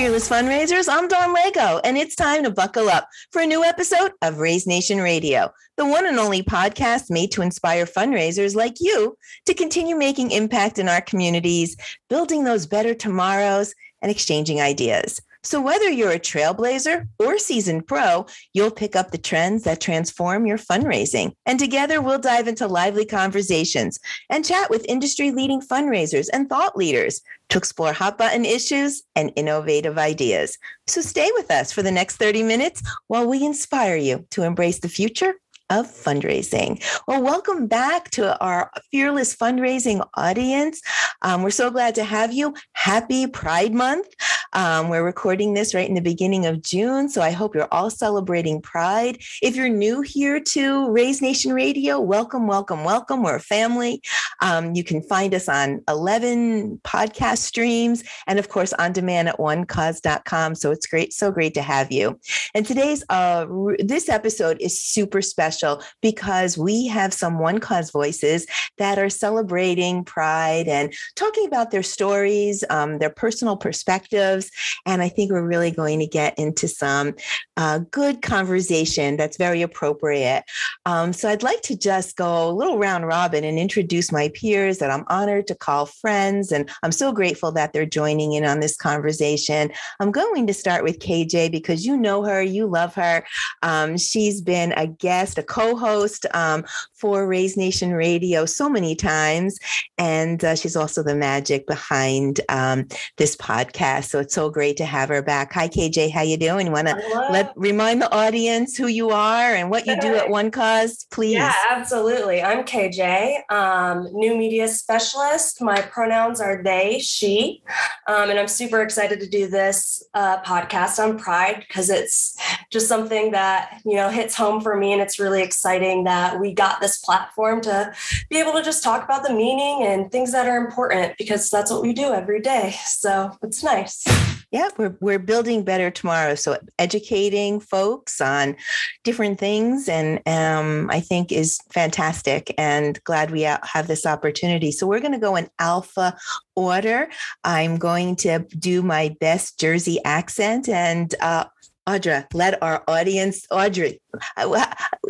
Fearless Fundraisers. I'm Dawn Lego, and it's time to buckle up for a new episode of Raise Nation Radio, the one and only podcast made to inspire fundraisers like you to continue making impact in our communities, building those better tomorrows, and exchanging ideas. So, whether you're a trailblazer or seasoned pro, you'll pick up the trends that transform your fundraising. And together, we'll dive into lively conversations and chat with industry leading fundraisers and thought leaders to explore hot button issues and innovative ideas. So, stay with us for the next 30 minutes while we inspire you to embrace the future of fundraising. Well, welcome back to our fearless fundraising audience. Um, we're so glad to have you. Happy Pride Month. Um, we're recording this right in the beginning of June, so I hope you're all celebrating Pride. If you're new here to Raise Nation Radio, welcome, welcome, welcome. We're a family. Um, you can find us on 11 podcast streams and, of course, on demand at onecause.com. So it's great, so great to have you. And today's, uh, this episode is super special special because we have some One Cause voices that are celebrating Pride and talking about their stories, um, their personal perspectives. And I think we're really going to get into some uh, good conversation that's very appropriate. Um, so I'd like to just go a little round robin and introduce my peers that I'm honored to call friends. And I'm so grateful that they're joining in on this conversation. I'm going to start with KJ because you know her, you love her. Um, she's been a guest, a co-host um, for Raise Nation Radio so many times, and uh, she's also the magic behind um, this podcast. So it's so great to have her back. Hi, KJ. How you doing? Want to let remind the audience who you are and what you do at One Cause, please? Yeah, absolutely. I'm KJ, um, new media specialist. My pronouns are they, she, um, and I'm super excited to do this uh, podcast on Pride because it's just something that you know hits home for me, and it's really exciting that we got this platform to be able to just talk about the meaning and things that are important because that's what we do every day. So it's nice. Yeah, we're, we're building better tomorrow. So educating folks on different things and um, I think is fantastic and glad we have this opportunity. So we're going to go in alpha order. I'm going to do my best Jersey accent and uh, Audra, let our audience, Audrey, how, am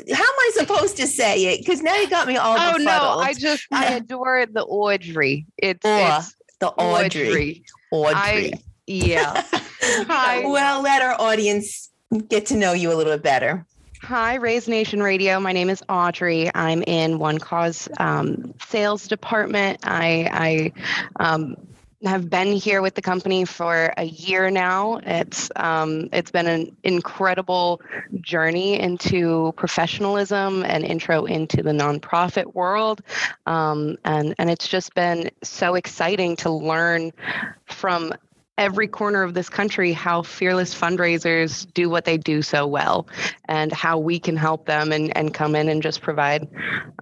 I supposed to say it? Because now you got me all Oh, no, I just, I adore the Audrey. It's, it's the Audrey. Audrey. I, yeah. Hi. Well, let our audience get to know you a little bit better. Hi, Raise Nation Radio. My name is Audrey. I'm in One Cause um, sales department. I, I um, have been here with the company for a year now. It's um, it's been an incredible journey into professionalism and intro into the nonprofit world, um, and and it's just been so exciting to learn from every corner of this country how fearless fundraisers do what they do so well and how we can help them and, and come in and just provide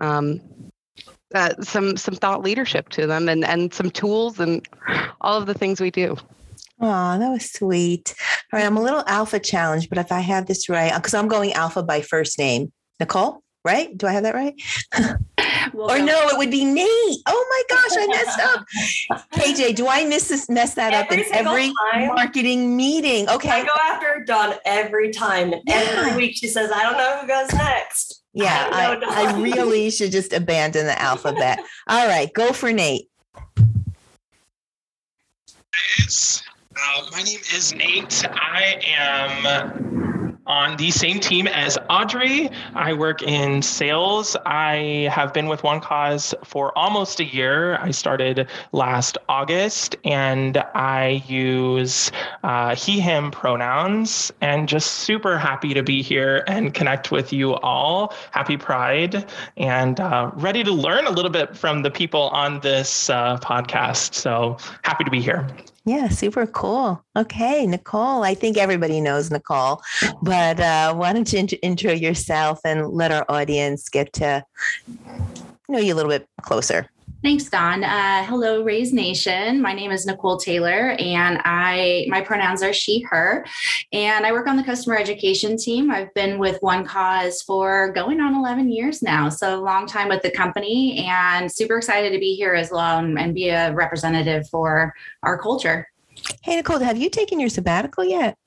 um, uh, some some thought leadership to them and and some tools and all of the things we do. Oh, that was sweet. All right, I'm a little alpha challenged, but if I have this right, because I'm going alpha by first name, Nicole, right? Do I have that right? We'll or no, it would be Nate. Oh my gosh, I messed up. KJ, do I miss this, mess that every up in every time. marketing meeting? Okay. I go after Dawn every time. And every week she says, I don't know who goes next. Yeah, I, I, I really should just abandon the alphabet. All right, go for Nate. Uh, my name is Nate. I am on the same team as Audrey. I work in sales. I have been with One Cause for almost a year. I started last August and I use uh, he, him pronouns and just super happy to be here and connect with you all. Happy Pride and uh, ready to learn a little bit from the people on this uh, podcast. So happy to be here. Yeah, super cool. Okay, Nicole. I think everybody knows Nicole, but uh, why don't you intro yourself and let our audience get to know you a little bit closer? Thanks, Dawn. Uh, hello, Raise Nation. My name is Nicole Taylor, and I my pronouns are she, her, and I work on the customer education team. I've been with One Cause for going on 11 years now, so a long time with the company, and super excited to be here as well and, and be a representative for our culture. Hey, Nicole, have you taken your sabbatical yet?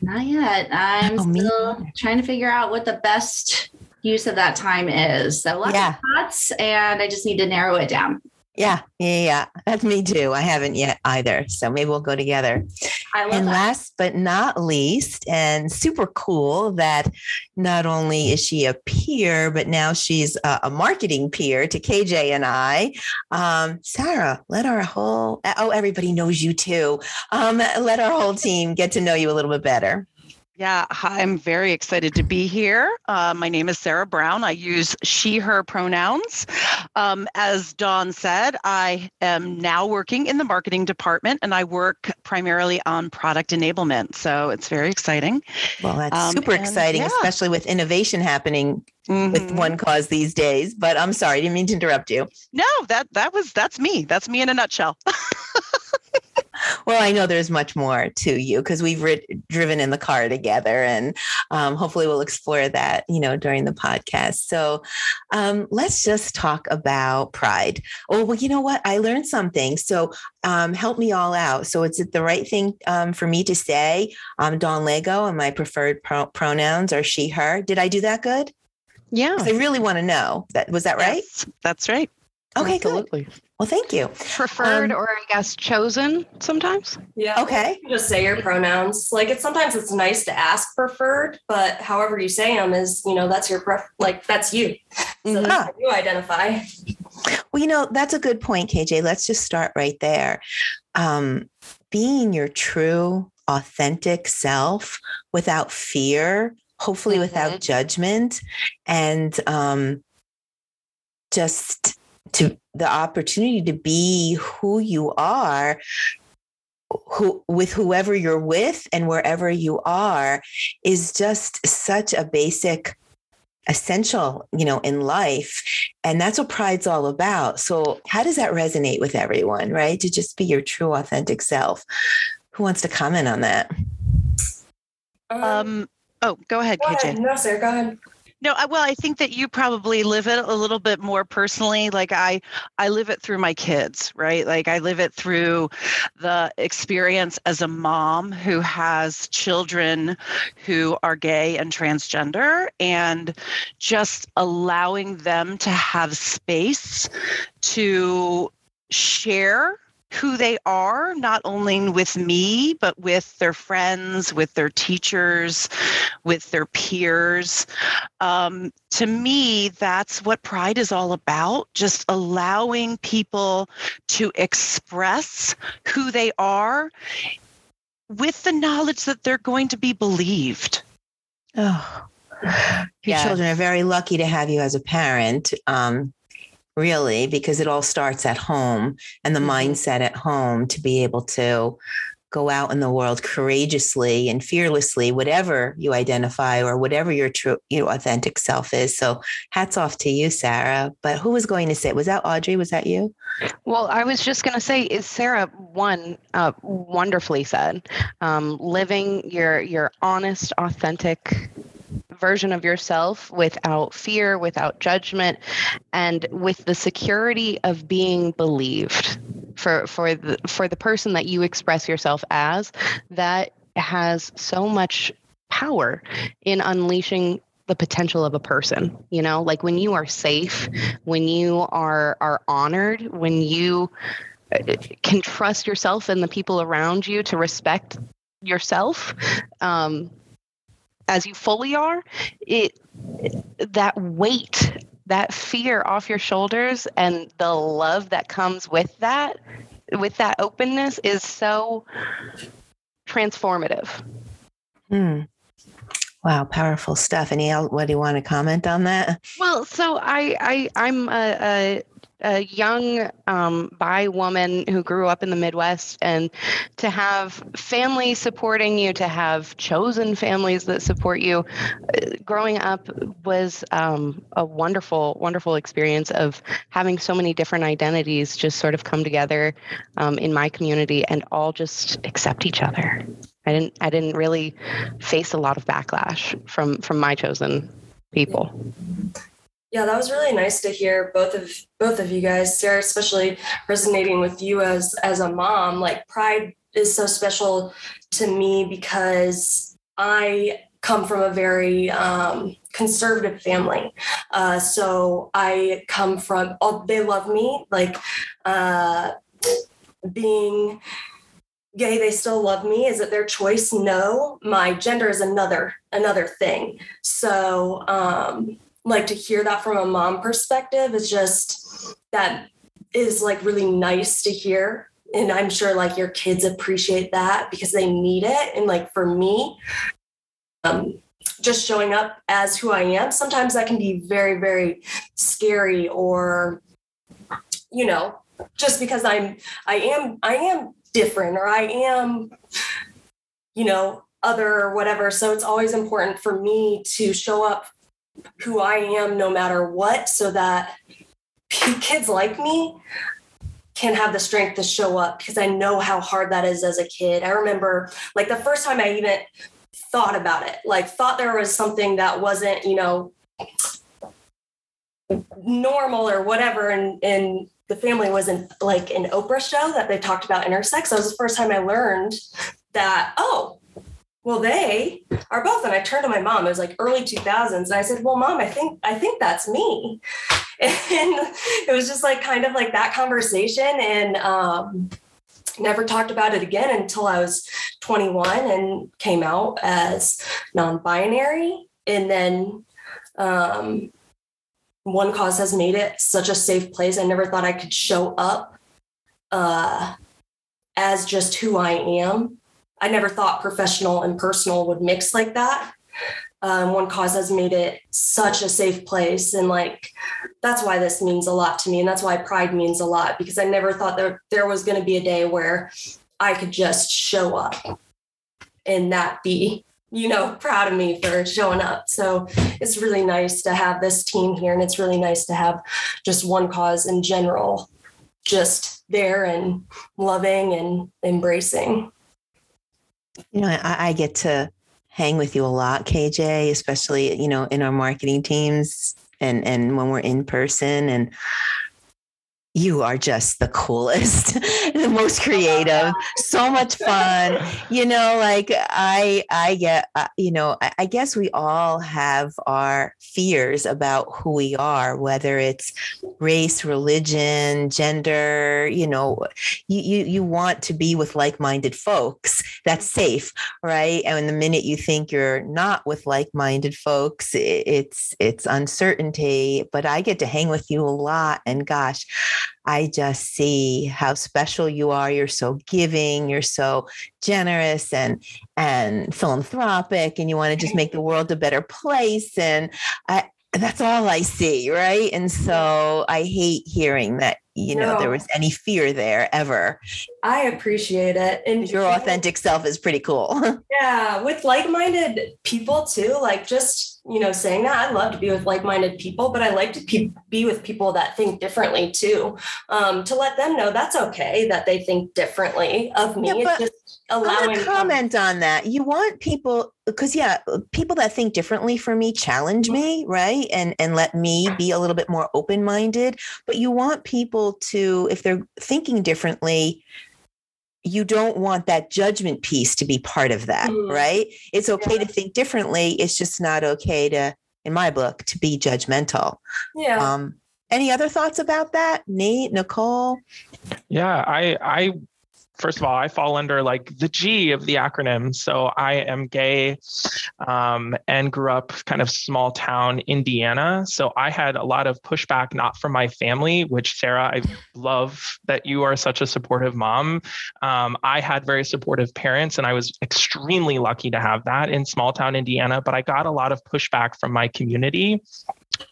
Not yet. I'm Oh, me still trying to figure out what the best use of that time is. So lots Yeah. of thoughts, and I just need to narrow it down. Yeah, yeah, yeah. That's me too. I haven't yet either. So maybe we'll go together. I love And that. last but not least, and super cool that not only is she a peer, but now she's a, a marketing peer to KJ and I. Um, Sarah, let our whole, oh, everybody knows you too. Um, let our whole team get to know you a little bit better. Yeah, hi, I'm very excited to be here. Uh, my name is Sarah Brown. I use she, her pronouns. Um, as Dawn said, I am now working in the marketing department and I work primarily on product enablement. So it's very exciting. Well, that's Um, super exciting, yeah. especially with innovation happening with Mhm. one cause these days. But I'm sorry, I didn't mean to interrupt you. No, that that was that's me. That's me in a nutshell. Well, I know there's much more to you because we've rid- driven in the car together, and um, hopefully we'll explore that, you know, during the podcast. So um, let's just talk about pride. Oh, well, you know what? I learned something. So um, help me all out. So is it the right thing um, for me to say? I'm Dawn Lego, and my preferred pro- pronouns are she, her. Did I do that good? Yeah. I really want to know. That was that right? Yes, that's right. Okay, good. Absolutely. Well, thank you. Preferred Um, or I guess chosen sometimes. Yeah. Okay. You just say your pronouns. Like it's sometimes it's nice to ask preferred, but however you say them is, you know, that's your pref like that's you. So that's how you identify. Well, you know, that's a good point, KJ. Let's just start right there. Um, being your true, authentic self without fear, hopefully without Mhm. judgment, and um, just to the opportunity to be who you are who with whoever you're with and wherever you are is just such a basic essential you know in life and that's what pride's all about so how does that resonate with everyone right to just be your true authentic self who wants to comment on that Um, Um, oh, go ahead, go KJ. ahead. No, sir go ahead. No, I, well, I think that you probably live it a little bit more personally. Like I, I live it through my kids, right? Like I live it through the experience as a mom who has children who are gay and transgender, and just allowing them to have space to share who they are, not only with me, but with their friends, with their teachers, with their peers. Um, to me, that's what pride is all about just allowing people to express who they are with the knowledge that they're going to be believed. oh your Yes. children are very lucky to have you as a parent um, really because it all starts at home and the Mhm. mindset at home to be able to go out in the world courageously and fearlessly whatever you identify or whatever your true you know, authentic self is. So hats off to you sarah. But who was going to say was that audrey? Was that you? Well, I was just going to say, is Sarah one uh, wonderfully said, um, living your your honest, authentic version of yourself without fear, without judgment, and with the security of being believed for for the for the person that you express yourself as. That has so much power in unleashing the potential of a person you know like when you are safe when you are are honored when you uh, can trust yourself and the people around you to respect yourself um, as you fully are it that weight that fear off your shoulders and the love that comes with that with that openness is so transformative. Hmm. wow powerful stuff. Any what do you want to comment on that? Well, so I, I I'm a, a, a young um, bi woman who grew up in the Midwest, and to have family supporting you, to have chosen families that support you, uh, growing up was um, a wonderful, wonderful experience of having so many different identities just sort of come together um, in my community and all just accept each other. I didn't, I didn't really face a lot of backlash from from my chosen people. Yeah, that was really nice to hear both of both of you guys, Sarah, especially resonating with you as as a mom. Like pride is so special to me because I come from a very um, conservative family. Uh, so I come from, oh, they love me. Like uh, being gay, they still love me. Is it their choice? No. My gender is another another thing. So um, like to hear that from a mom perspective is just that is like really nice to hear. And i'm sure like your kids appreciate that because they need it. And like for me um, just showing up as who i am sometimes that can be very very scary or you know just because i'm i am i am different or i am you know other or whatever. So it's always important for me to show up who i am no matter what so that kids like me can have the strength to show up because I know how hard that is as a kid. I remember like the first time I even thought about it, like thought there was something that wasn't, you know, normal or whatever and and the family was in like an Oprah show that they talked about intersex. That was the first time I learned that, oh, well, they are both. And I turned to my mom, it was like early 2000s. And I said, well, mom, I think, I think that's me. And it was just like kind of like that conversation. And, um, never talked about it again until I was 21 and came out as non-binary. And then, um, one cause has made it such a safe place. I never thought I could show up, uh, as just who I am I never thought professional and personal would mix like that. Um, one cause has made it such a safe place and like that's why this means a lot to me and that's why pride means a lot because i never thought that there was going to be a day where i could just show up and that be you know proud of me for showing up so it's really nice to have this team here and it's really nice to have just one cause in general just there and loving and embracing you know, I, I get to hang with you a lot, KJ, especially, you know, in our marketing teams and and when we're in person. And you are just the coolest the most creative so much fun. You know like i i get uh, you know I, I, guess we all have our fears about who we are whether it's race religion gender you know you you, you want to be with like-minded folks. That's safe right? And the minute you think you're not with like-minded folks it's it's uncertainty. But i get to hang with you a lot. And gosh I just see how special you are. You're so giving, you're so generous and and philanthropic and you want to just make the world a better place and I that's all I see, right? And so I hate hearing that you know no. there was any fear there ever. I appreciate it. And your authentic self is pretty cool. yeah, with like-minded people too, like just you know, saying that I love to be with like-minded people, but I like to pe- be with people that think differently too. Um, to let them know that's okay that they think differently of me. Yeah, just allowing comment them. on that. You want people because yeah, people that think differently for me challenge mm-hmm. me, right? And and let me be a little bit more open-minded. But you want people to, if they're thinking differently, you don't want that judgment piece to be part of that, mm. right? It's okay yeah. to think differently. It's just not okay to, in my book, to be judgmental. Yeah. Um, any other thoughts about that, Nate, Nicole? Yeah, I I first of all, I fall under like the G of the acronym. So I am gay um, and grew up kind of small town Indiana. So I had a lot of pushback, not from my family, which Sarah, I love that you are such a supportive mom. Um, I had very supportive parents, and I was extremely lucky to have that in small town Indiana. But I got a lot of pushback from my community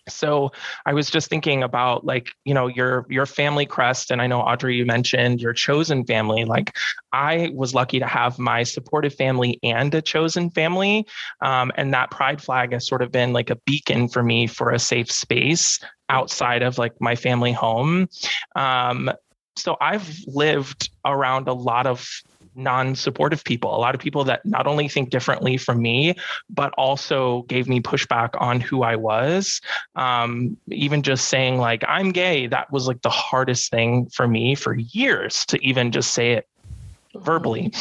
so i was just thinking about like you know your your family crest and i know audrey you mentioned your chosen family. Like i was lucky to have my supportive family and a chosen family um, and that pride flag has sort of been like a beacon for me for a safe space outside of like my family home. Um, so i've lived around a lot of non-supportive people a lot of people that not only think differently from me but also gave me pushback on who i was um, even just saying like i'm gay that was like the hardest thing for me for years to even just say it verbally.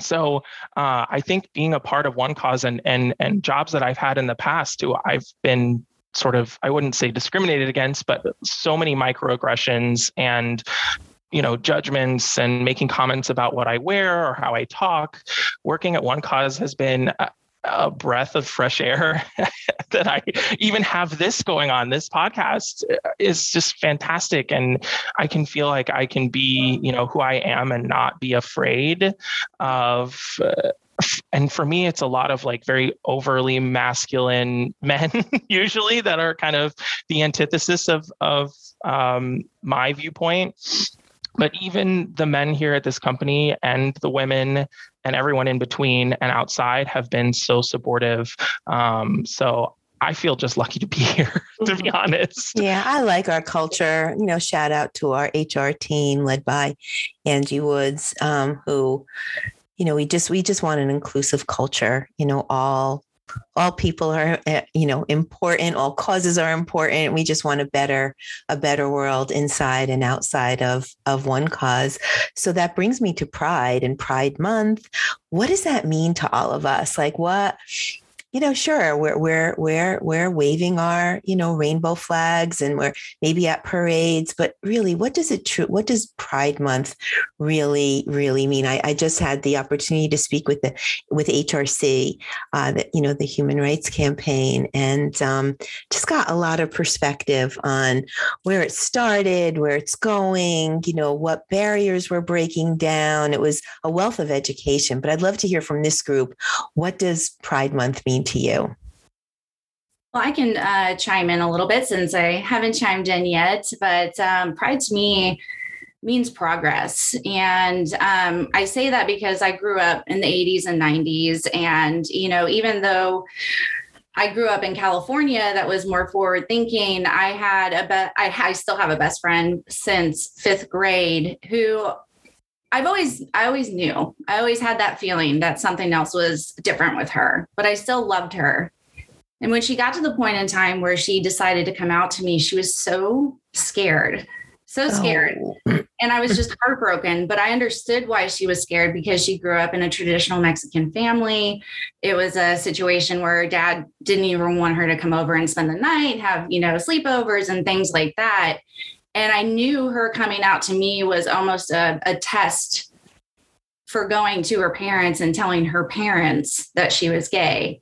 So uh, I think being a part of one cause and and and jobs that I've had in the past too, I've been sort of I wouldn't say discriminated against, but so many microaggressions and you know judgments and making comments about what I wear or how I talk. Working at one cause has been a breath of fresh air that I even have this going on. This podcast is just fantastic. And I can feel like I can be, you know, who I am and not be afraid of. Uh, and for me, it's a lot of like very overly masculine men, usually that are kind of the antithesis of of um, my viewpoint but even the men here at this company and the women and everyone in between and outside have been so supportive. Um, so I feel just lucky to be here, to be honest. Yeah, I like our culture. You know, shout out to our HR team led by Angie Woods, um, who, you know, we just we just want an inclusive culture. You know, all all people are eh, you know important all causes are important. We just want a better a better world inside and outside of of one cause. So that brings me to pride and pride month. What does that mean to all of us? Like what you know, sure, we're we're we're we're waving our you know rainbow flags and we're maybe at parades, but really, what does it true? What does Pride Month really really mean? I, I just had the opportunity to speak with the with HRC, uh, the, you know, the Human Rights Campaign, and um, just got a lot of perspective on where it started, where it's going, you know, what barriers we're breaking down. It was a wealth of education, but I'd love to hear from this group. What does Pride Month mean? To you? Well, I can uh, chime in a little bit since I haven't chimed in yet, but um, pride to me means progress. And um, I say that because I grew up in the 80s and 90s. And, you know, even though I grew up in California that was more forward thinking. I had a be- I, I still have a best friend since fifth grade who I've always, I always knew, I always had that feeling that something else was different with her, but I still loved her. And when she got to the point in time where she decided to come out to me, she was so scared, so oh. scared. Oh. And I was just heartbroken, but I understood why she was scared because she grew up in a traditional Mexican family. It was a situation where dad didn't even want her to come over and spend the night, have, you know, sleepovers and things like that. And I knew her coming out to me was almost a, a test for going to her parents and telling her parents that she was gay.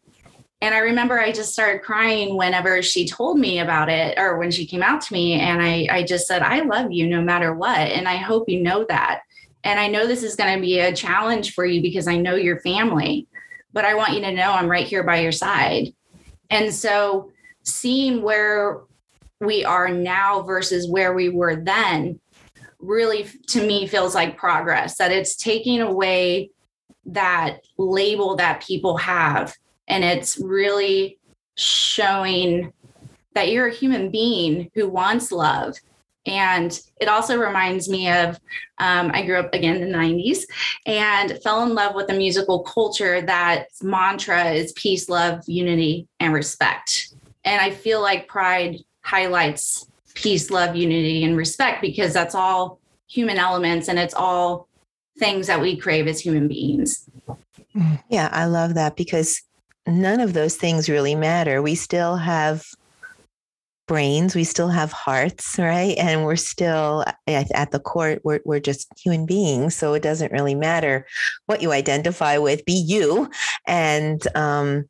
And I remember I just started crying whenever she told me about it or when she came out to me. And I, I just said, I love you no matter what. And I hope you know that. And I know this is going to be a challenge for you because I know your family, but I want you to know I'm right here by your side. And so seeing where we are now versus where we were then really to me feels like progress that it's taking away that label that people have and it's really showing that you're a human being who wants love and it also reminds me of um, I grew up again in the 90s and fell in love with the musical culture that mantra is peace, love, unity, and respect. And I feel like Pride highlights peace, love, unity, and respect because that's all human elements and it's all things that we crave as human beings. Yeah, I love that because none of those things really matter. We still have brains, we still have hearts, right? And we're still at, at the core, we're, we're just human beings. So it doesn't really matter what you identify with, be you. And um,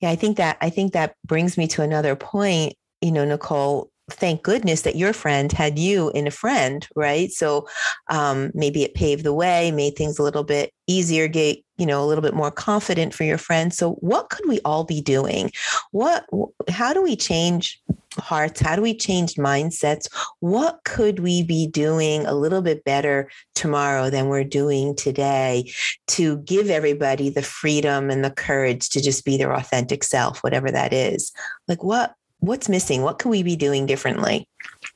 yeah, I think that I think that brings me to another point you know, Nicole, thank goodness that your friend had you in a friend, right? So um, maybe it paved the way, made things a little bit easier, get you know a little bit more confident for your friend. So what could we all be doing? What? How do we change hearts? How do we change mindsets? What could we be doing a little bit better tomorrow than we're doing today to give everybody the freedom and the courage to just be their authentic self, whatever that is? Like what? What's missing? What can we be doing differently?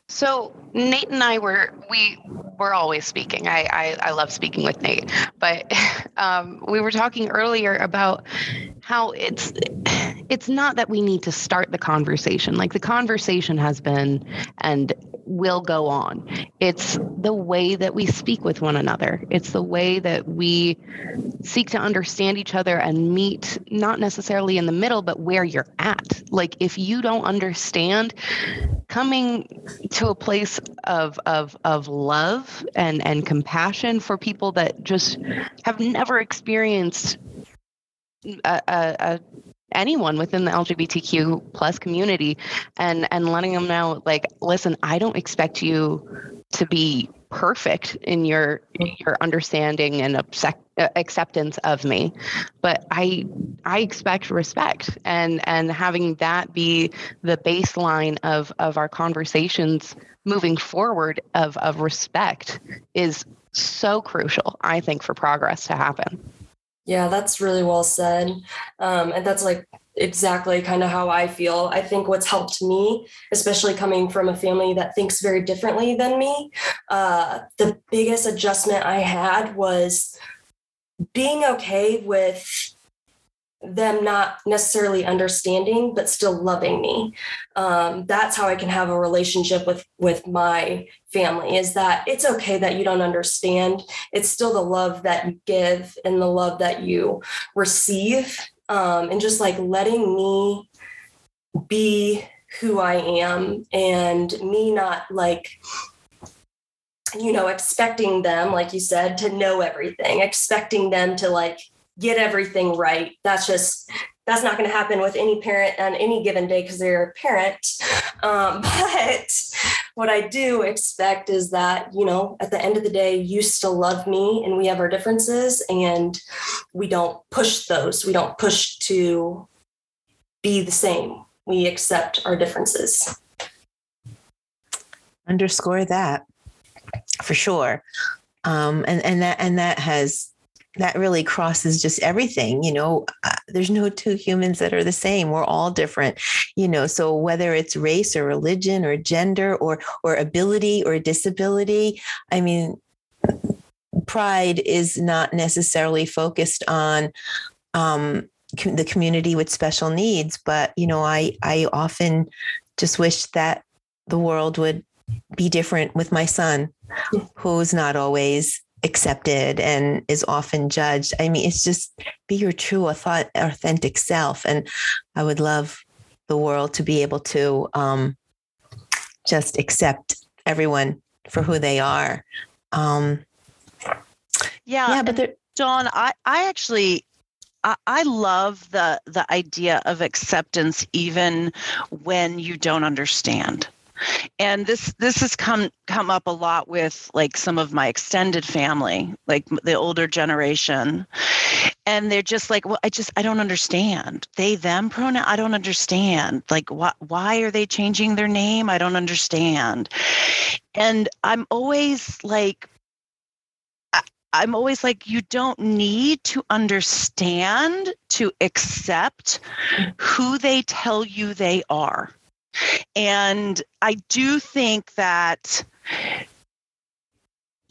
So Nate and I were we were always speaking. I I, I love speaking with Nate, but um, we were talking earlier about how it's it's not that we need to start the conversation. Like the conversation has been and will go on. It's the way that we speak with one another. It's the way that we seek to understand each other and meet not necessarily in the middle but where you're at. Like if you don't understand coming to a place of of of love and and compassion for people that just have never experienced a, a, a anyone within the LGBTQ plus community. And and letting them know like listen I don't expect you to be perfect in your your understanding and accept, acceptance of me. But I I expect respect and and having that be the baseline of of our conversations moving forward of of respect is so crucial I think for progress to happen. Yeah, that's really well said. Um, and that's like exactly kind of how I feel. I think what's helped me, especially coming from a family that thinks very differently than me, uh, the biggest adjustment I had was being okay with them not necessarily understanding but still loving me. Um, that's how i can have a relationship with with my family is that it's okay that you don't understand. It's still the love that you give and the love that you receive um, and just like letting me be who i am and me not like you know expecting them like you said to know everything expecting them to like get everything right. That's just that's not going to happen with any parent on any given day because they're a parent. Um, but what I do expect is that, you know, at the end of the day, you still love me and we have our differences and we don't push those. We don't push to be the same. We accept our differences. Underscore that for sure. Um, and, and that, and that has that really crosses just everything you know uh, there's no two humans that are the same. We're all different you know so whether it's race or religion or gender or or ability or disability i mean pride is not necessarily focused on um, com- the community with special needs but you know i i often just wish that the world would be different with my son who's not always accepted and is often judged. I mean, it's just be your true, authentic self. And I would love the world to be able to um, just accept everyone for who they are. Um, yeah, yeah, but Dawn, I, I actually I love the the idea of acceptance even when you don't understand and this this has come come up a lot with like some of my extended family like the older generation. And they're just like well i just i don't understand. They them pronoun i don't understand. Like why why are they changing their name? I don't understand. And i'm always like I'm always like, you don't need to understand to accept who they tell you they are. And I do think that,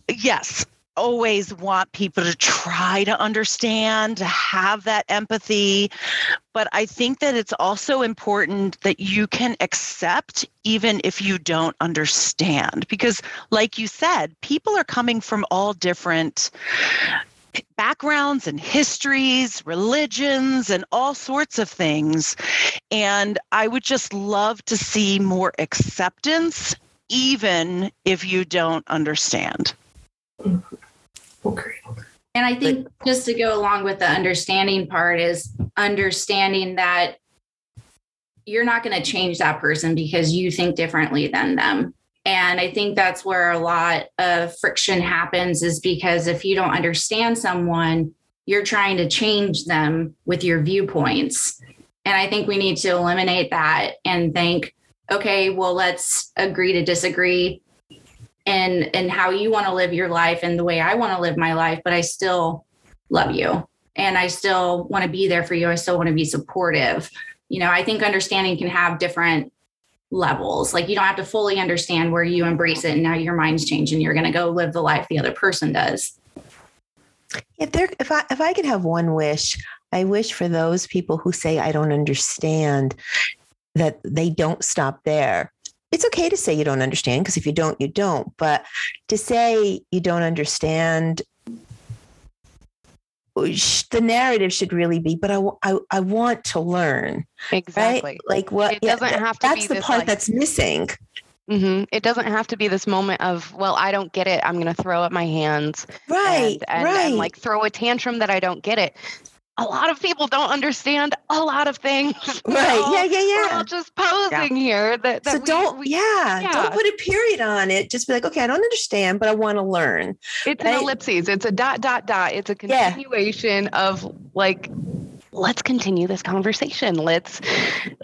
yes, always want people to try to understand, to have that empathy. But I think that it's also important that you can accept even if you don't understand. Because, like you said, people are coming from all different backgrounds and histories, religions, and all sorts of things. And I would just love to see more acceptance, even if you don't understand. Okay. And I think just to go along with the understanding part is understanding that you're not going to change that person because you think differently than them. And I think that's where a lot of friction happens is because if you don't understand someone, you're trying to change them with your viewpoints. And I think we need to eliminate that and think, okay, well, let's agree to disagree and and how you want to live your life and the way I want to live my life, but I still love you and I still want to be there for you. I still want to be supportive. You know, I think understanding can have different levels. Like you don't have to fully understand where you embrace it and now your mind's changed and you're going to go live the life the other person does. If there if I if I could have one wish, I wish for those people who say, I don't understand, that they don't stop there. It's okay to say you don't understand because if you don't, you don't. But to say you don't understand, the narrative should really be, but I, I, I want to learn. Exactly. Right? Like what? It doesn't yeah, have to be That's the part like- that's missing. hmm It doesn't have to be this moment of, well, I don't get it. I'm going to throw up my hands Right. and, and, right. and like throw a tantrum that I don't get it. A lot of people don't understand a lot of things. Right. all- Yeah. Yeah. We're Yeah. all just posing here. That, that so we- don't, we- yeah, yeah. don't put a period on it. Just be like, okay, I don't understand, but I want to learn. It's right? an ellipses. It's a dot, dot, dot. It's a Yeah. continuation of like, let's continue this conversation. Let's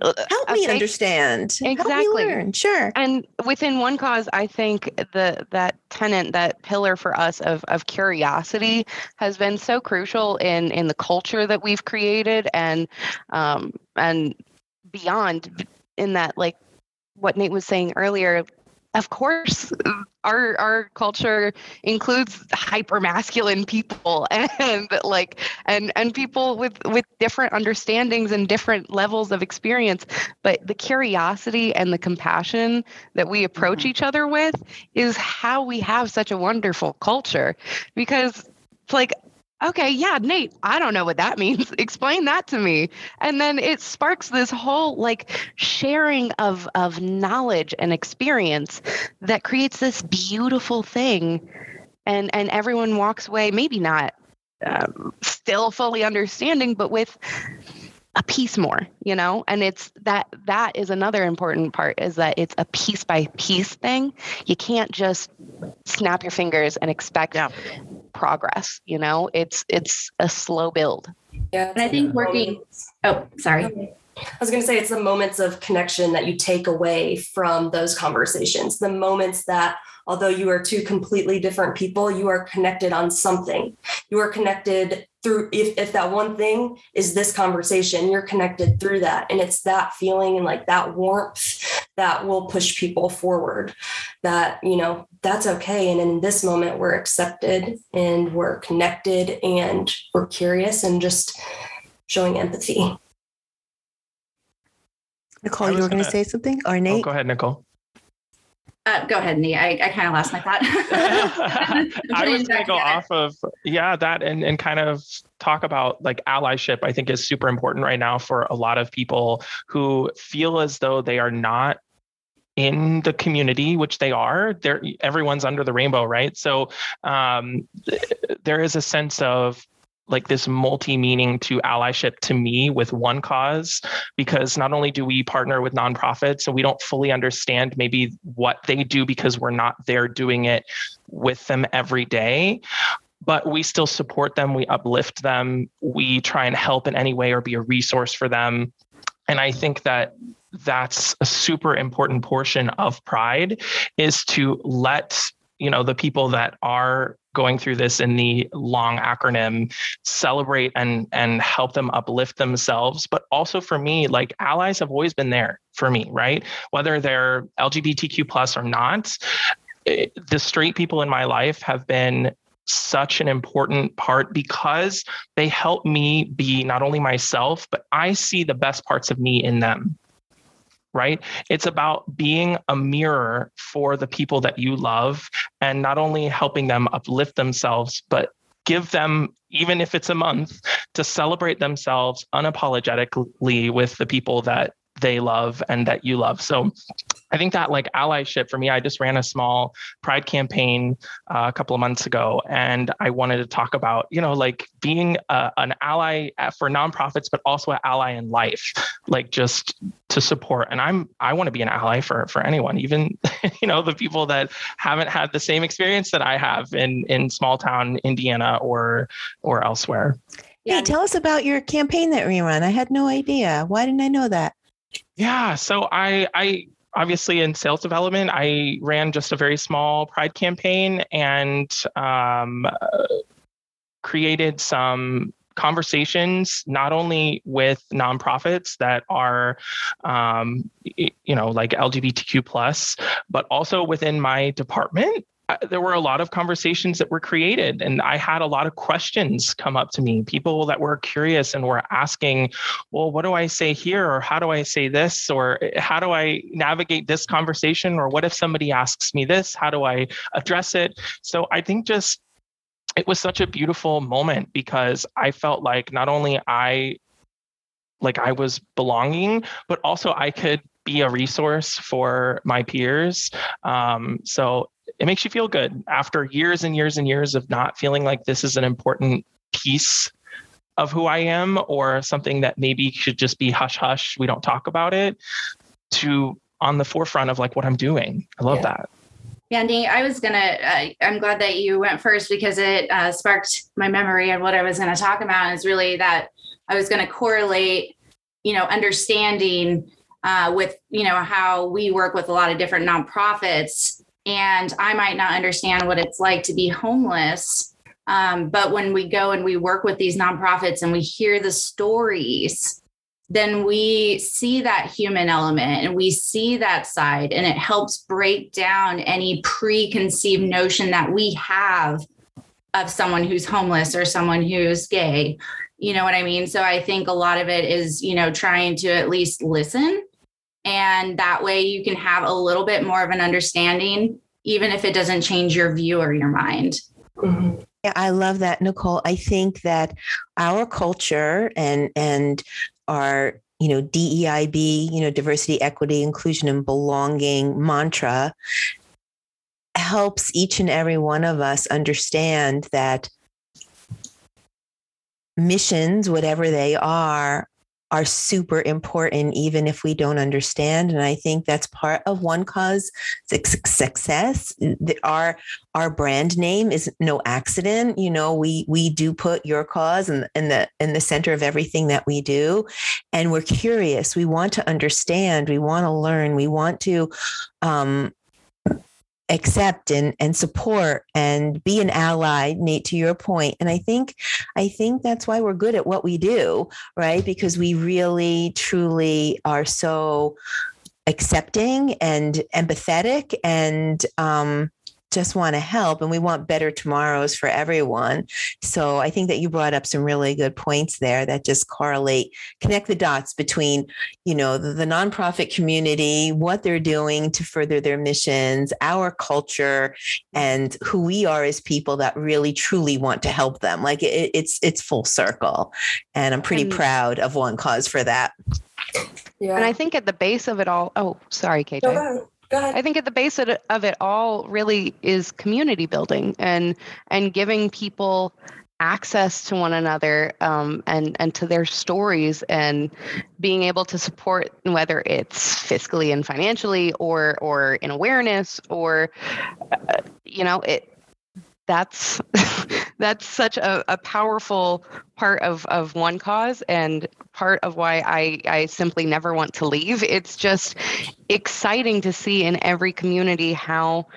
Help me Okay. understand. Help Exactly. me. Sure. and within one cause i think the that tenant that pillar for us of of curiosity has been so crucial in in the culture that we've created and um and beyond in that like what nate was saying earlier of course our our culture includes hyper masculine people and like and and people with with different understandings and different levels of experience. But the curiosity and the compassion that we approach mm-hmm. each other with is how we have such a wonderful culture. Because it's like okay yeah nate i don't know what that means. Explain that to me. And then it sparks this whole like sharing of of knowledge and experience that creates this beautiful thing. And and everyone walks away maybe not um, still fully understanding but with a piece more you know? And it's that that is another important part is that it's a piece by piece thing. You can't just snap your fingers and expect Yeah. Progress you know it's it's a slow build Yeah. And I think working- Oh, sorry. I was going to say it's the moments of connection that you take away from those conversations, the moments that, although you are two completely different people, you are connected on something. You are connected through, if, if that one thing is this conversation, you're connected through that. And it's that feeling and like that warmth that will push people forward. That, you know, that's okay. And in this moment, we're accepted and we're connected and we're curious and just showing empathy. Nicole, you were going to say something? Or Oh, Nate? go ahead, Nicole. Uh, go ahead, Nate. I, I kind of lost my thought. I was going to go together. off of yeah that and and kind of talk about like allyship. I think is super important right now for a lot of people who feel as though they are not in the community which they are they're everyone's under the rainbow right? So um th- there is a sense of like this multi-meaning to allyship to me with one cause because not only do we partner with nonprofits so we don't fully understand maybe what they do because we're not there doing it with them every day but we still support them we uplift them we try and help in any way or be a resource for them. And i think that that's a super important portion of pride is to let you know the people that are going through this in the long acronym celebrate and and help them uplift themselves. But also for me like allies have always been there for me right? Whether they're lgbtq plus or not eh, the straight people in my life have been such an important part because they help me be not only myself but i see the best parts of me in them right? It's about being a mirror for the people that you love and not only helping them uplift themselves but give them even if it's a month to celebrate themselves unapologetically with the people that they love and that you love. So i think that like allyship for me i just ran a small pride campaign uh, a couple of months ago and i wanted to talk about you know like being a, an ally for nonprofits but also an ally in life like just to support and i'm i want to be an ally for for anyone even you know the people that haven't had the same experience that i have in in small town indiana or or elsewhere Yeah. Hey, tell us about your campaign that we run. I had no idea. Why didn't I know that? Yeah. So I I obviously in sales development, I ran just a very small pride campaign and um, uh, created some conversations not only with nonprofits that are um, you know like lgbtq plus but also within my department there were a lot of conversations that were created and i had a lot of questions come up to me. People that were curious and were asking well what do i say here? Or how do i say this? Or how do i navigate this conversation? Or what if somebody asks me this? How do i address it? So i think just it was such a beautiful moment because i felt like not only i like i was belonging but also i could be a resource for my peers. Um, so it makes you feel good after years and years and years of not feeling like this is an important piece of who I am or something that maybe should just be hush hush. We don't talk about it to on the forefront of like what I'm doing. I love yeah. that. Yeah, Nate, I was gonna. Uh, I'm glad that you went first because it uh, sparked my memory of what I was to talk about. Is really that I was going to correlate, you know, understanding uh, with you know how we work with a lot of different nonprofits and I might not understand what it's like to be homeless. Um, but when we go and we work with these nonprofits and we hear the stories, then we see that human element and we see that side, and it helps break down any preconceived notion that we have of someone who's homeless or someone who's gay. You know what I mean? So I think a lot of it is, you know, trying to at least listen and that way you can have a little bit more of an understanding, even if it doesn't change your view or your mind. Mm-hmm. Yeah, I love that, Nicole. I think that our culture and and our you know DEIB, you know diversity, equity, inclusion, and belonging mantra helps each and every one of us understand that missions, whatever they are, are super important, even if we don't understand. And I think that's part of OneCause success. Our our brand name is no accident. You know, we we do put your cause in, in the in the center of everything that we do, and we're curious. We want to understand. We want to learn. We want to um, accept and, and support and be an ally nate to your point. And i think i think that's why we're good at what we do right? Because we really truly are so accepting and empathetic and um, just want to help and we want better tomorrows for everyone. So I think that you brought up some really good points there that just correlate, connect the dots between, you know, the, the nonprofit community, what they're doing to further their missions, our culture, and who we are as people that really truly want to help them. Like it, it's it's full circle. And I'm pretty and, proud of OneCause for that. Yeah. And I think at the base of it all, oh, sorry, KJ. I think at the base of it, all really is community building and and giving people access to one another um, and and to their stories and being able to support whether it's fiscally and financially or or in awareness or uh, you know it that's that's such a, a powerful part of of OneCause and part of why I, I simply never want to leave. It's just exciting to see in every community how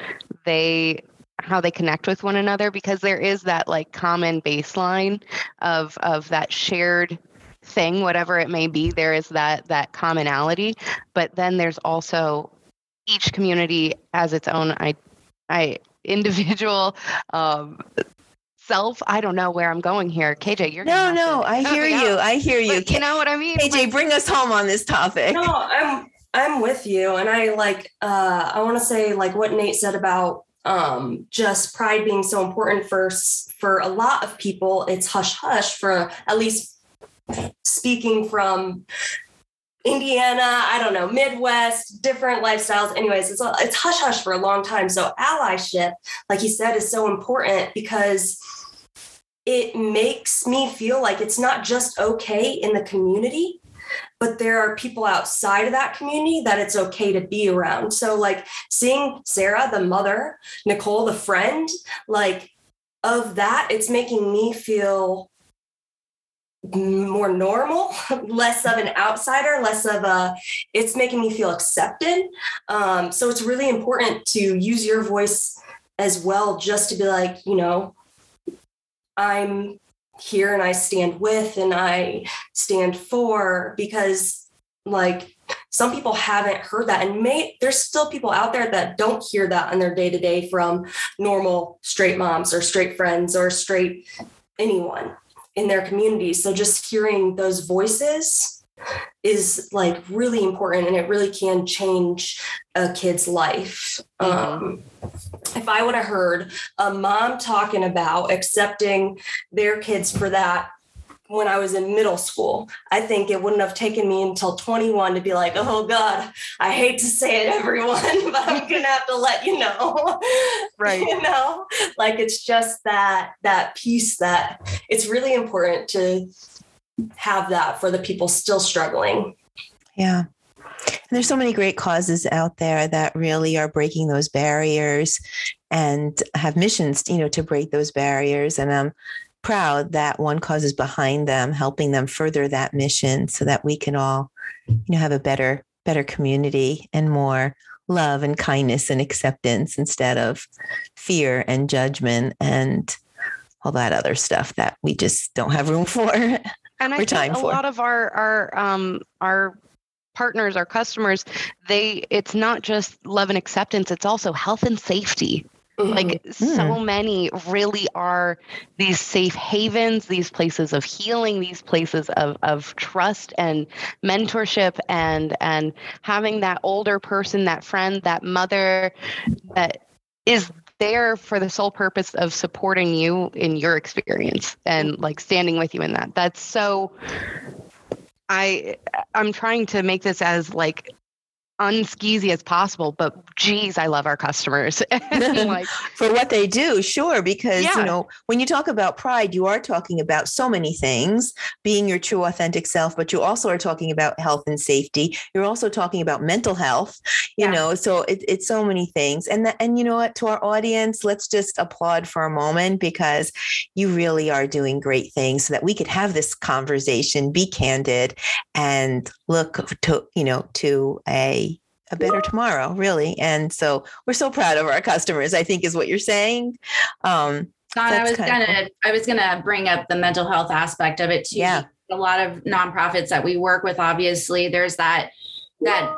they how they connect with one another because there is that like common baseline of of that shared thing whatever it may be there is that that commonality but then there's also each community has its own i i individual um, self. I don't know where I'm going here. KJ, you're no, no. I hear you. I hear you. But you know what I mean? KJ, like, bring us home on this topic. No, I'm I'm with you, and I like. uh I want to say like what Nate said about um just pride being so important for for a lot of people. It's hush hush for at least speaking from Indiana, I don't know, Midwest, different lifestyles. Anyways, it's it's hush hush for a long time. So allyship, like you said, is so important because it makes me feel like it's not just okay in the community, but there are people outside of that community that it's okay to be around. So like seeing Sarah, the mother, Nicole, the friend, like of that, it's making me feel more normal, less of an outsider, less of a, it's making me feel accepted. Um, so it's really important to use your voice as well, just to be like, you know, I'm here and I stand with and I stand for because, like some people haven't heard that and may there's still people out there that don't hear that in their day to day from normal straight moms or straight friends or straight anyone in their community. So just hearing those voices is like really important and it really can change a kid's life. Mm-hmm. Um, if I would have heard a mom talking about accepting their kids for that when I was in middle school, I think it wouldn't have taken me until 21 to be like, oh God, I hate to say it, everyone, but I'm gonna have to let you know. Right. you know, like it's just that that piece that it's really important to have that for the people still struggling. Yeah. And there's so many great causes out there that really are breaking those barriers and have missions, you know, to break those barriers. And I'm proud that OneCause is behind them, helping them further that mission so that we can all, you know, have a better, better community and more love and kindness and acceptance instead of fear and judgment and all that other stuff that we just don't have room for. and I think a for. lot of our our um our partners, our customers, they it's not just love and acceptance, it's also health and safety. Mm-hmm. Like so mm. many really are these safe havens, these places of healing, these places of, of trust and mentorship and and having that older person, that friend, that mother that is there for the sole purpose of supporting you in your experience and like standing with you in that. That's so I I'm trying to make this as like unskeezy as possible, but geez, I love our customers. like, For what they do, sure. Because yeah. you know, when you talk about pride, you are talking about so many things, being your true authentic self, but you also are talking about health and safety. You're also talking about mental health, you yeah. know, so it, it's so many things. And that, and you know what, to our audience, let's just applaud for a moment because you really are doing great things so that we could have this conversation, be candid, and look to, you know, to a a better tomorrow, really. And so we're so proud of our customers, I think is what you're saying. Um, Dawn, I was gonna cool. I was gonna bring up the mental health aspect of it too. Yeah. A lot of nonprofits that we work with, obviously, there's that that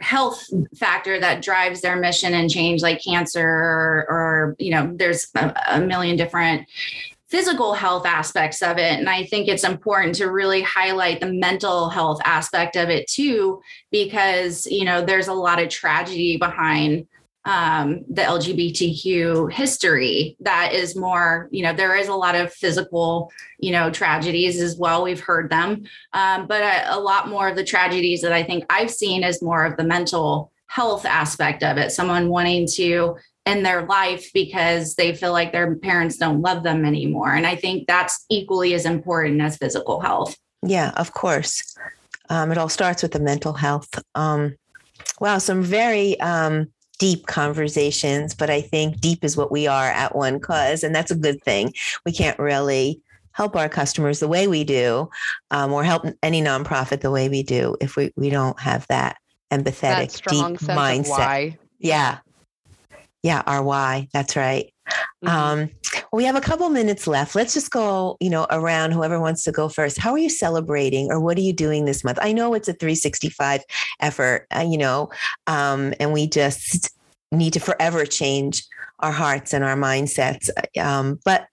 health factor that drives their mission and change like cancer or, or you know there's a, a million different physical health aspects of it. And I think it's important to really highlight the mental health aspect of it too, because, you know, there's a lot of tragedy behind um, the LGBTQ history that is more, you know, there is a lot of physical, you know, tragedies as well. We've heard them. Um, but a, a lot more of the tragedies that I think I've seen is more of the mental health aspect of it. Someone wanting to in their life because they feel like their parents don't love them anymore. And I think that's equally as important as physical health. Yeah, of course. Um, it all starts with the mental health. Um, wow, some very um, deep conversations, but I think deep is what we are at OneCause, and that's a good thing. We can't really help our customers the way we do, um, or help any nonprofit the way we do if we, we don't have that empathetic, that deep mindset. Yeah, yeah, our why. That's right. Mm-hmm. Um, we have a couple minutes left. Let's just go, you know, around whoever wants to go first. How are you celebrating or what are you doing this month? I know it's a 365 effort, uh, you know, um, and we just need to forever change our hearts and our mindsets. Um, but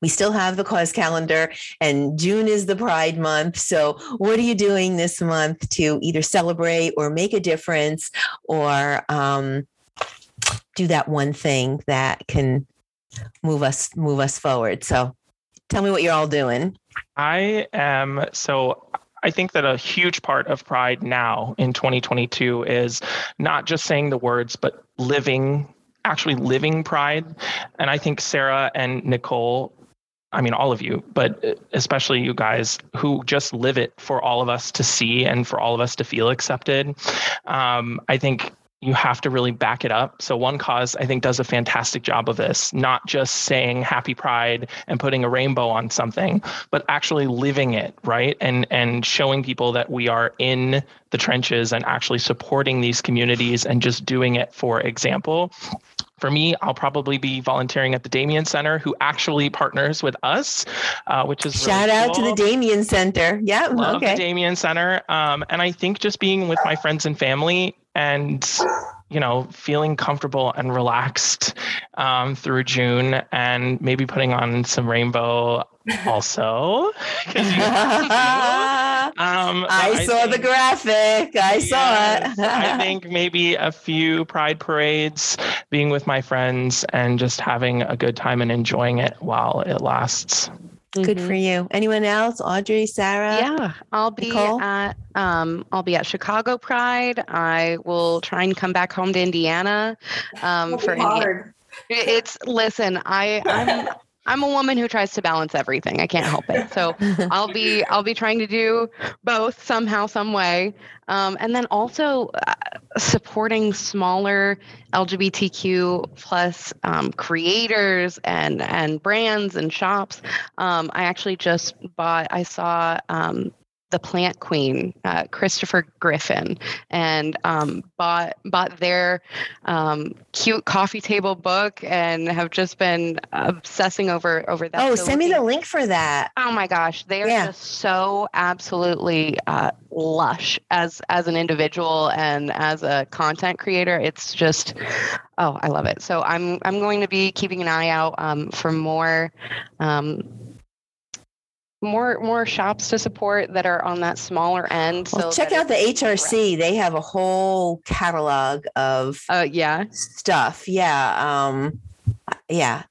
we still have the cause calendar and June is the pride month. So what are you doing this month to either celebrate or make a difference or, um, do that one thing that can move us move us forward. So tell me what you're all doing. I am so I think that a huge part of Pride now in 2022 is not just saying the words, but living, actually living Pride. And I think Sarah and Nicole, I mean, all of you, but especially you guys who just live it for all of us to see and for all of us to feel accepted. Um, I think you have to really back it up. So OneCause, I think, does a fantastic job of this, not just saying happy pride and putting a rainbow on something, but actually living it, right? And and showing people that we are in the trenches and actually supporting these communities and just doing it for example for me, I'll probably be volunteering at the Damien Center, who actually partners with us, uh, which is shout really out cool. to the Damien Center. Yeah, Love okay. the Damien Center. Um, and I think just being with my friends and family and you know feeling comfortable and relaxed um, through June and maybe putting on some rainbow also. Um, but I saw the think- graphic. I Yes, saw it. I think maybe a few pride parades, being with my friends, and just having a good time and enjoying it while it lasts. Good Mhm. for you. Anyone else? Audrey, Sarah? Yeah, I'll be Nicole? at um, I'll be at Chicago Pride. I will try and come back home to Indiana um, for be Indi- hard. It's listen, I I'm I'm a woman who tries to balance everything. I can't help it. So I'll be I'll be trying to do both somehow, some way, um, and then also uh, supporting smaller LGBTQ plus um, creators and and brands and shops. Um, I actually just bought. I saw. The Plant Queen, uh, Christopher Griffin, and um, bought bought their um, cute coffee table book, and have just been obsessing over over that. oh, So send me the link for that. Oh my gosh, they are Yeah. just so absolutely uh, lush as as an individual and as a content creator. It's just, oh, I love it. So I'm I'm going to be keeping an eye out um, for more. Um, more more shops to support that are on that smaller end. Well, so check out the HRC. They have a whole catalog of Uh, yeah, stuff. Yeah. Um, yeah.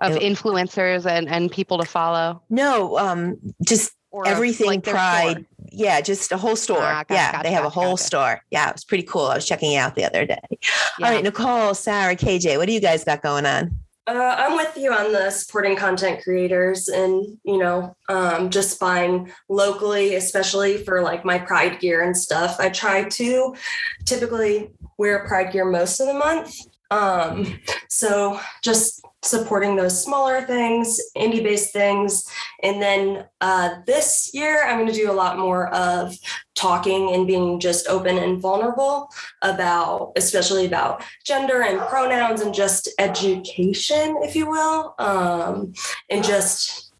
of It- influencers and and people to follow. No, um, just Or everything like, Pride. Yeah, just a whole store. Ah, gotcha, yeah, gotcha, they have a whole gotcha. store. Yeah, it was pretty cool. I was checking it out the other day. Yeah. All right, Nicole, Sarah, KJ, what do you guys got going on? Uh, I'm with you on the supporting content creators and, you know, um, just buying locally, especially for like my Pride gear and stuff. I try to typically wear Pride gear most of the month. Um, so just supporting those smaller things, indie based things. And then uh, this year, I'm going to do a lot more of talking and being just open and vulnerable about, especially about gender and pronouns and just education, if you will, um, and just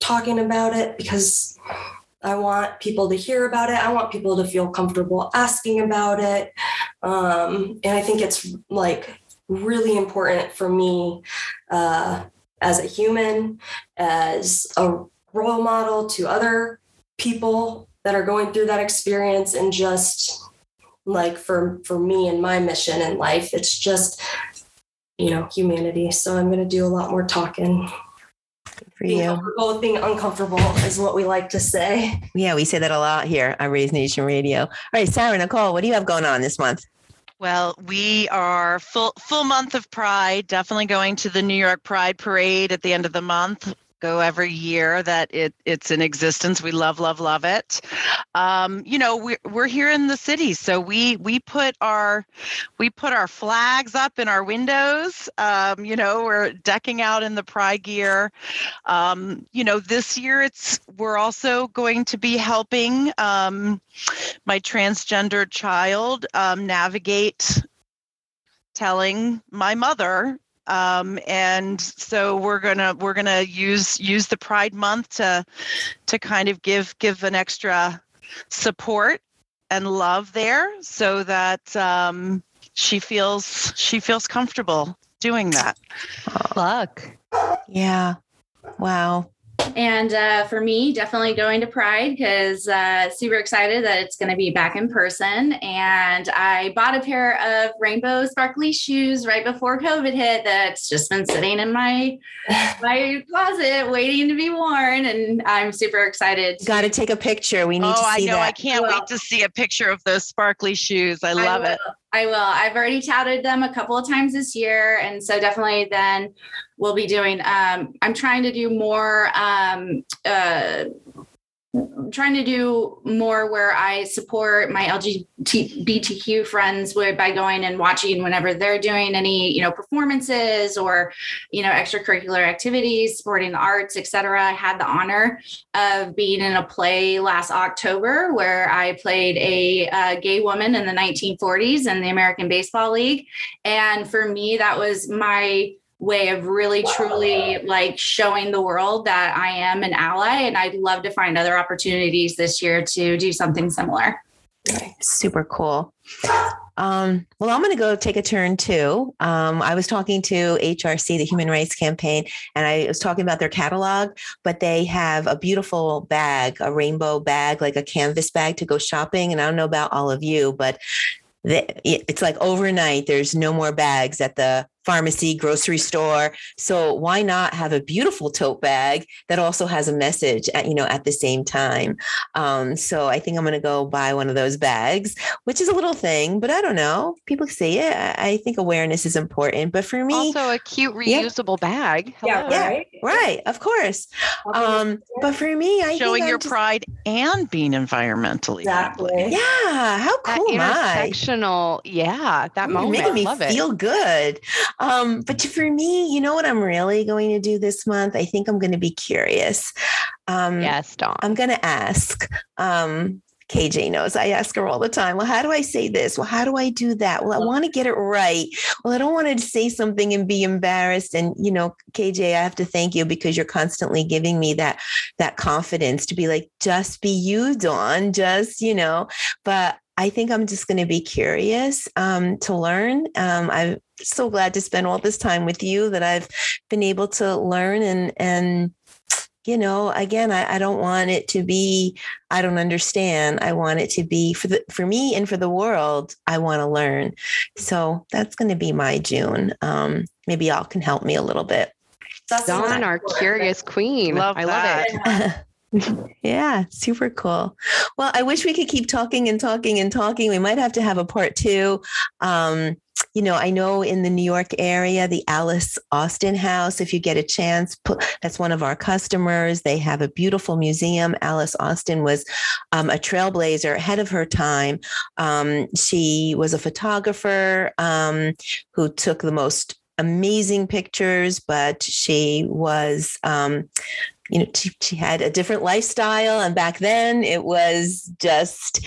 talking about it because I want people to hear about it. I want people to feel comfortable asking about it. Um, and I think it's like really important for me uh, as a human, as a role model to other people that are going through that experience and just like for for me and my mission in life it's just you know humanity so i'm going to do a lot more talking For being you. being uncomfortable is what we like to say Yeah, we say that a lot here on Raise Nation Radio. All right, Sarah, Nicole, what do you have going on this month? Well, we are full full month of Pride. Definitely going to the New York Pride Parade at the end of the month. Go every year that it it's in existence. We love, love, love it. Um, you know, we're we're here in the city, so we we put our we put our flags up in our windows. Um, you know, we're decking out in the Pride gear. Um, you know, this year it's we're also going to be helping um, my transgender child um, navigate telling my mother um, and so we're gonna we're gonna use use the pride month to to kind of give give an extra support and love there so that um, she feels she feels comfortable doing that Luck. Yeah. Wow. And uh, for me, definitely going to Pride because uh, super excited that it's going to be back in person. And I bought a pair of rainbow sparkly shoes right before COVID hit. That's just been sitting in my my closet waiting to be worn, and I'm super excited. Got to take a picture. We need oh to i see know i that. can't Well- wait to see a picture of those sparkly shoes i love it. I will. I've already touted them a couple of times this year. And so definitely then we'll be doing, um, I'm trying to do more um, uh, trying to do more where I support my LGBTQ friends by going and watching whenever they're doing any, you know, performances or, you know, extracurricular activities, supporting the arts, etc. I had the honor of being in a play last October where I played a, a gay woman in the 1940s in the American Baseball League. And for me, that was my way of really truly like showing the world that I am an ally. And I'd love to find other opportunities this year to do something similar. Super cool. Um, well, I'm going to go take a turn too. Um, I was talking to HRC, the Human Rights Campaign, and I was talking about their catalog, but they have a beautiful bag, a rainbow bag, like a canvas bag to go shopping. And I don't know about all of you, but it's like overnight, there's no more bags at the pharmacy, grocery store. So why not have a beautiful tote bag that also has a message at, you know, at the same time? Um, so I think I'm going to go buy one of those bags, which is a little thing, but I don't know. People say it. I think awareness is important, but for me, also a cute reusable yeah. bag. Hello. Yeah, right. Right. Of course. Um, but for me, I showing your just, pride and being environmentally exactly. Yeah. How cool that intersectional. Yeah. That Ooh, moment. Making me feel good. Um, but for me, you know what I'm really going to do this month? I think I'm going to be curious. Um, yes, Dawn. I'm going to ask. Um, KJ knows I ask her all the time. Well, how do I say this? Well, how do I do that? Well, I want to get it right. Well, I don't want to say something and be embarrassed. And you know, KJ, I have to thank you because you're constantly giving me that that confidence to be like, just be you, Dawn. Just you know. But I think I'm just going to be curious um, to learn. Um, I'm so glad to spend all this time with you that I've been able to learn and and you know again I, I don't want it to be I don't understand. I want it to be for the for me and for the world. I want to learn. So that's going to be my June. Um, maybe y'all can help me a little bit. That's Dawn, our curious queen. Love I that. love it. yeah, super cool. Well, I wish we could keep talking and talking and talking. We might have to have a part two. Um, you know, I know in the New York area, the Alice Austen House, if you get a chance, that's one of our customers. They have a beautiful museum. Alice Austen was um, a trailblazer ahead of her time. Um, she was a photographer um, who took the most amazing pictures, but she was um, you know, she, she had a different lifestyle. And back then it was just,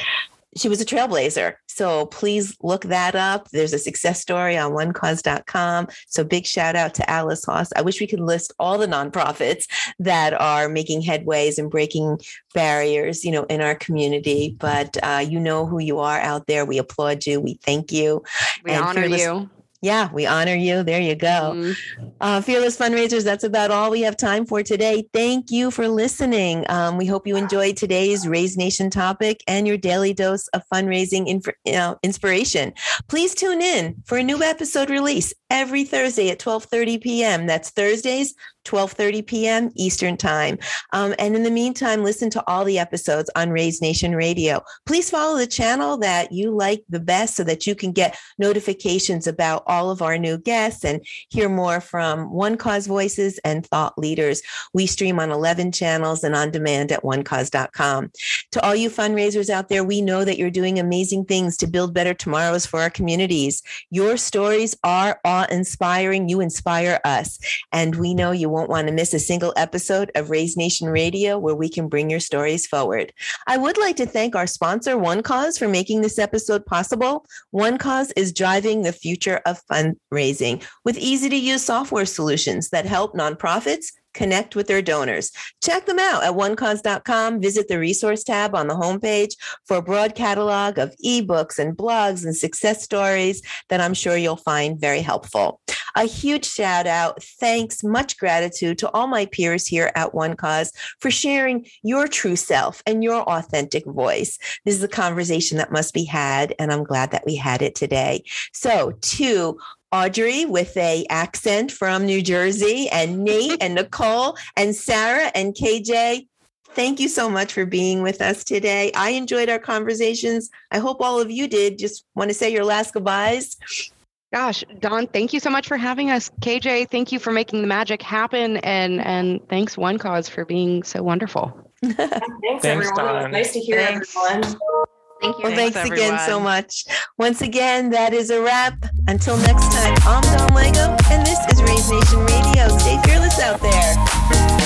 she was a trailblazer. So please look that up. There's a success story on onecause.com. So big shout out to Alice Austen. I wish we could list all the nonprofits that are making headways and breaking barriers, you know, in our community. But uh, you know who you are out there. We applaud you. We thank you. We and honor you. Yeah, we honor you. There you go. Mm-hmm. Uh, Fearless Fundraisers, that's about all we have time for today. Thank you for listening. Um, we hope you enjoyed today's Raise Nation topic and your daily dose of fundraising inf- you know, inspiration. Please tune in for a new episode release every Thursday at 12:30 p.m. That's Thursdays 12:30 p.m. Eastern Time. Um, and in the meantime, listen to all the episodes on Raise Nation Radio. Please follow the channel that you like the best so that you can get notifications about all of our new guests and hear more from OneCause Voices and thought leaders. We stream on 11 channels and on demand at onecause.com. To all you fundraisers out there, we know that you're doing amazing things to build better tomorrows for our communities. Your stories are awe inspiring. You inspire us. And we know you won't want to miss a single episode of Raise Nation Radio where we can bring your stories forward. I would like to thank our sponsor, OneCause, for making this episode possible. OneCause is driving the future of fundraising with easy to use software solutions that help nonprofits connect with their donors. Check them out at onecause.com. Visit the resource tab on the homepage for a broad catalog of ebooks and blogs and success stories that I'm sure you'll find very helpful. A huge shout out, thanks, much gratitude to all my peers here at OneCause for sharing your true self and your authentic voice. This is a conversation that must be had, and I'm glad that we had it today. So, to Audrey with a accent from New Jersey, and Nate and Nicole and Sarah and KJ. Thank you so much for being with us today. I enjoyed our conversations. I hope all of you did. Just want to say your last goodbyes. Gosh, Dawn, thank you so much for having us. KJ, thank you for making the magic happen and and thanks OneCause for being so wonderful. Thanks, Thanks, everyone. It was nice to hear Thanks. everyone. Thank you. Well, thanks, thanks again so much. Once again, that is a wrap. Until next time, I'm Dawn Lego, and this is Raise Nation Radio. Stay fearless out there.